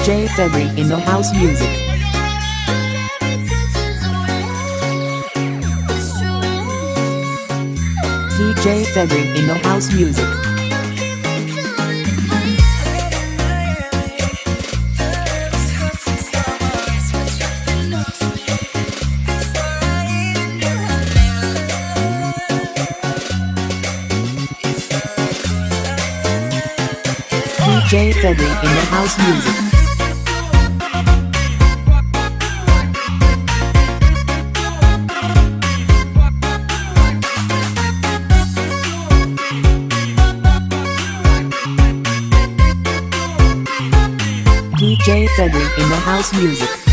DJ February in the house music. DJ February in the house music. DJ February in the house music. In the house music.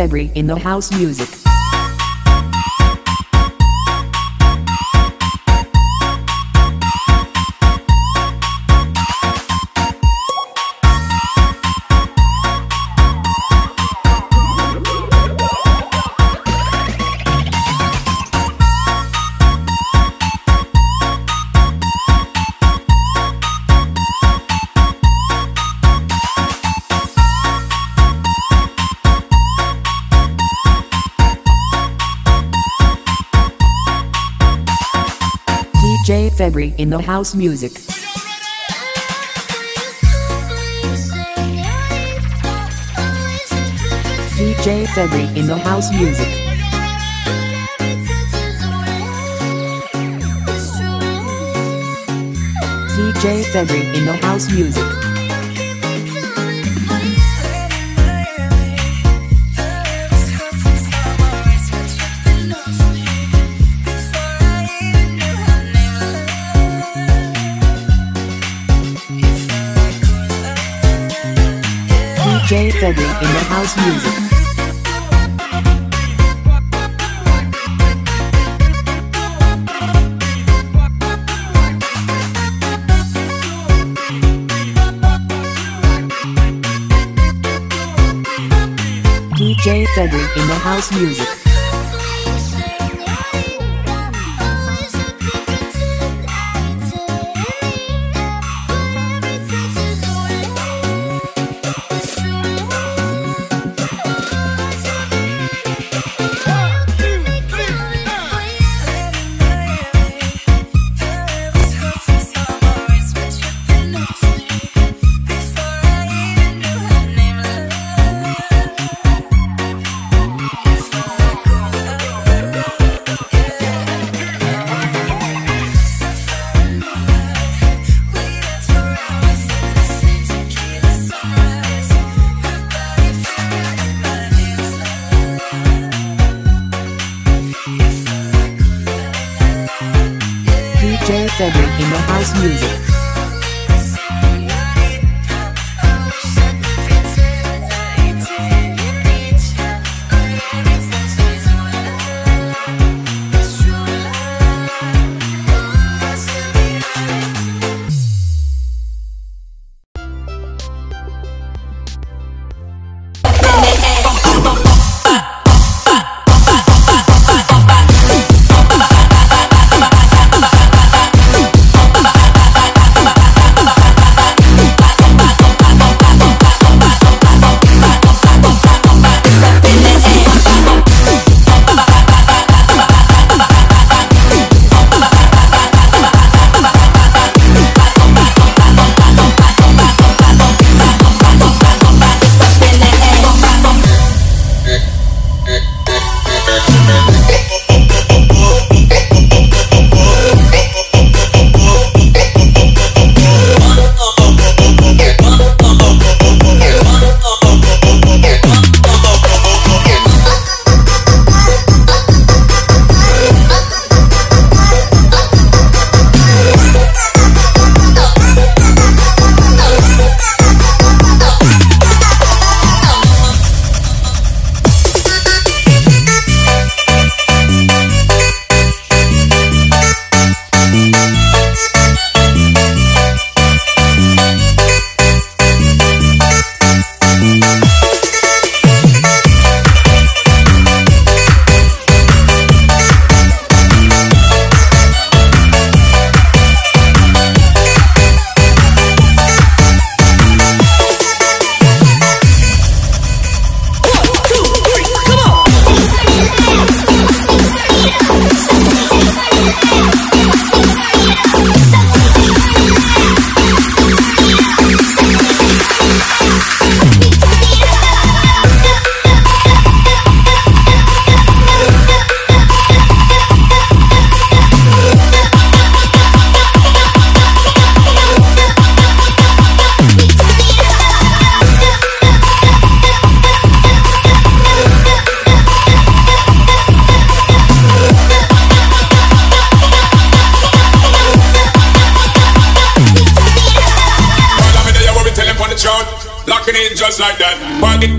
February in the house music. DJ February in the house music. DJ February in the house music. DJ February in the house music. February in the house music. DJ February in the house music.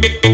Bip, bip, bip.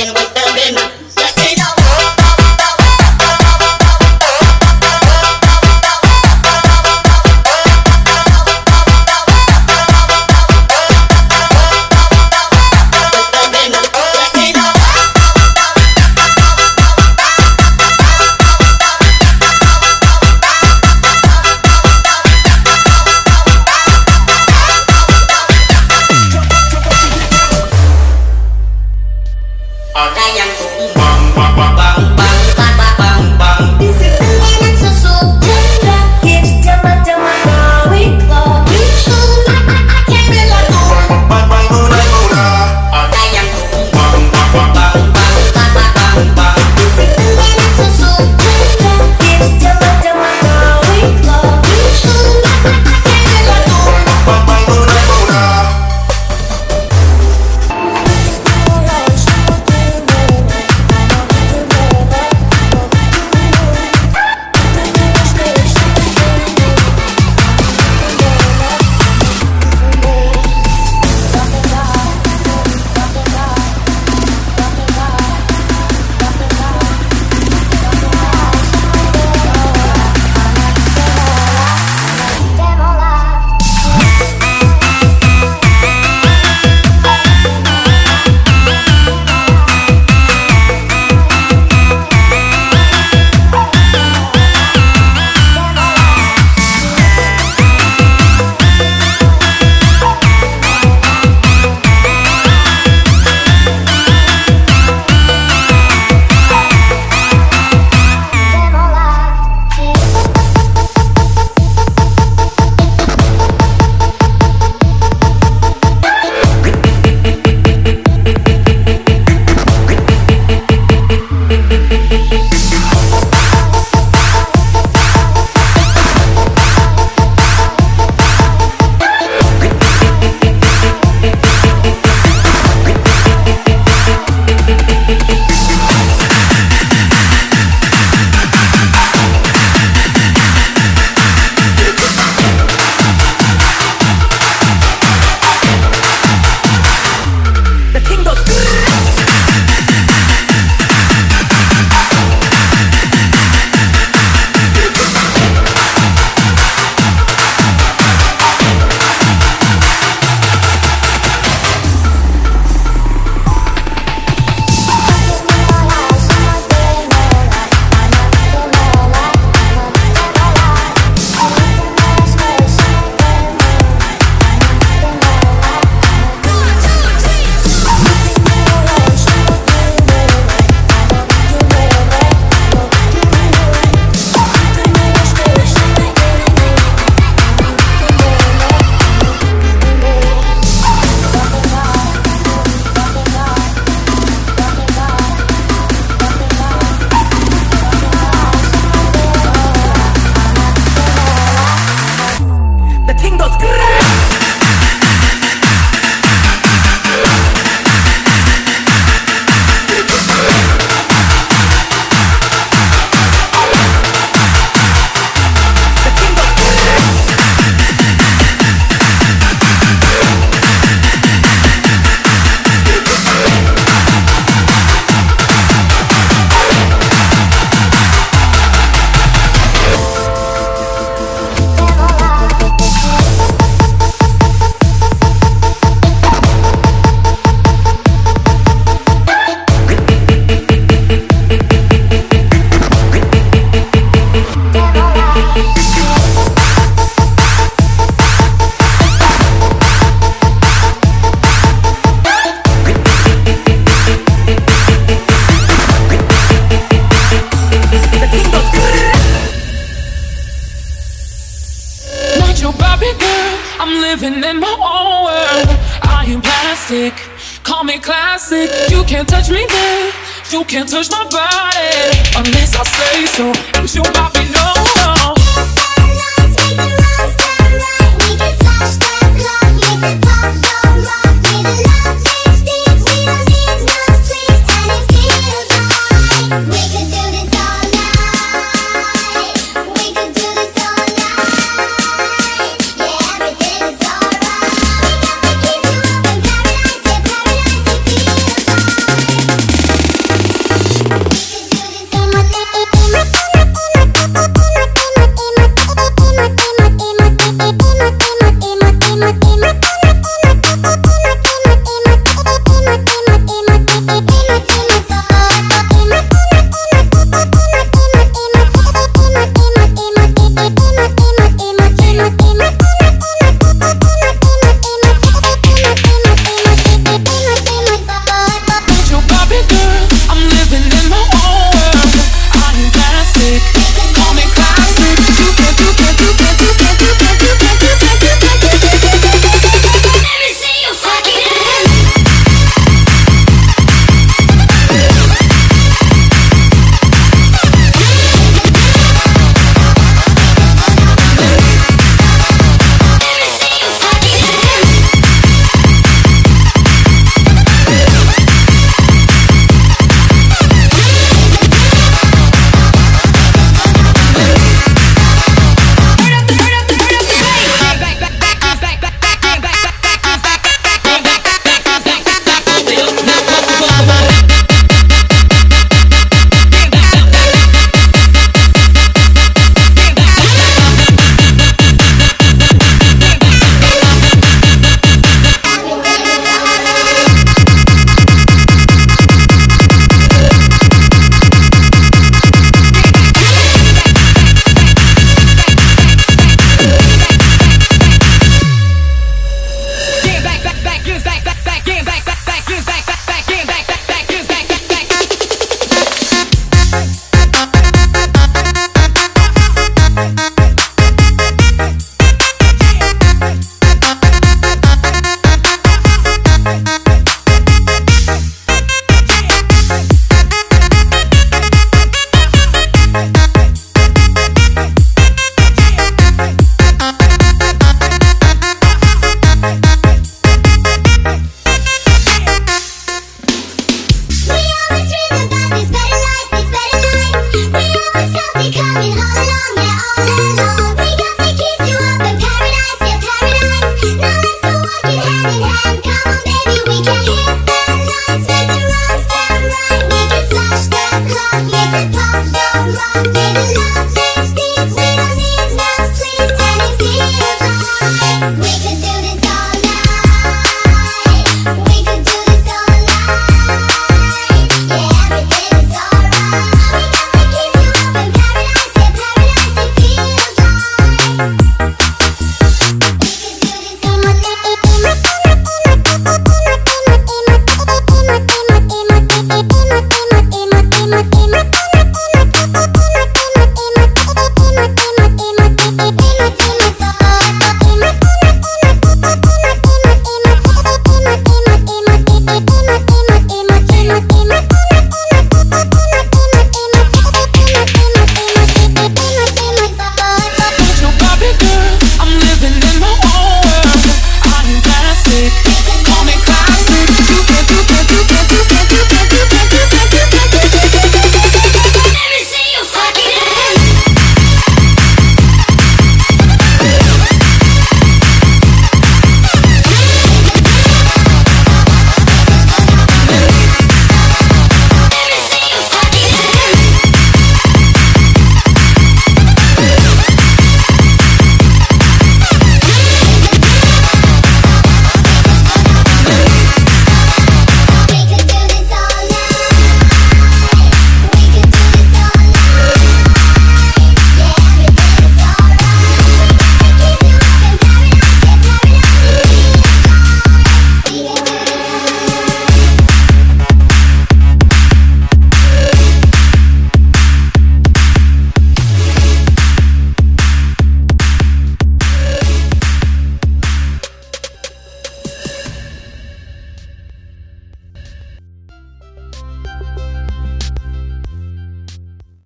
and we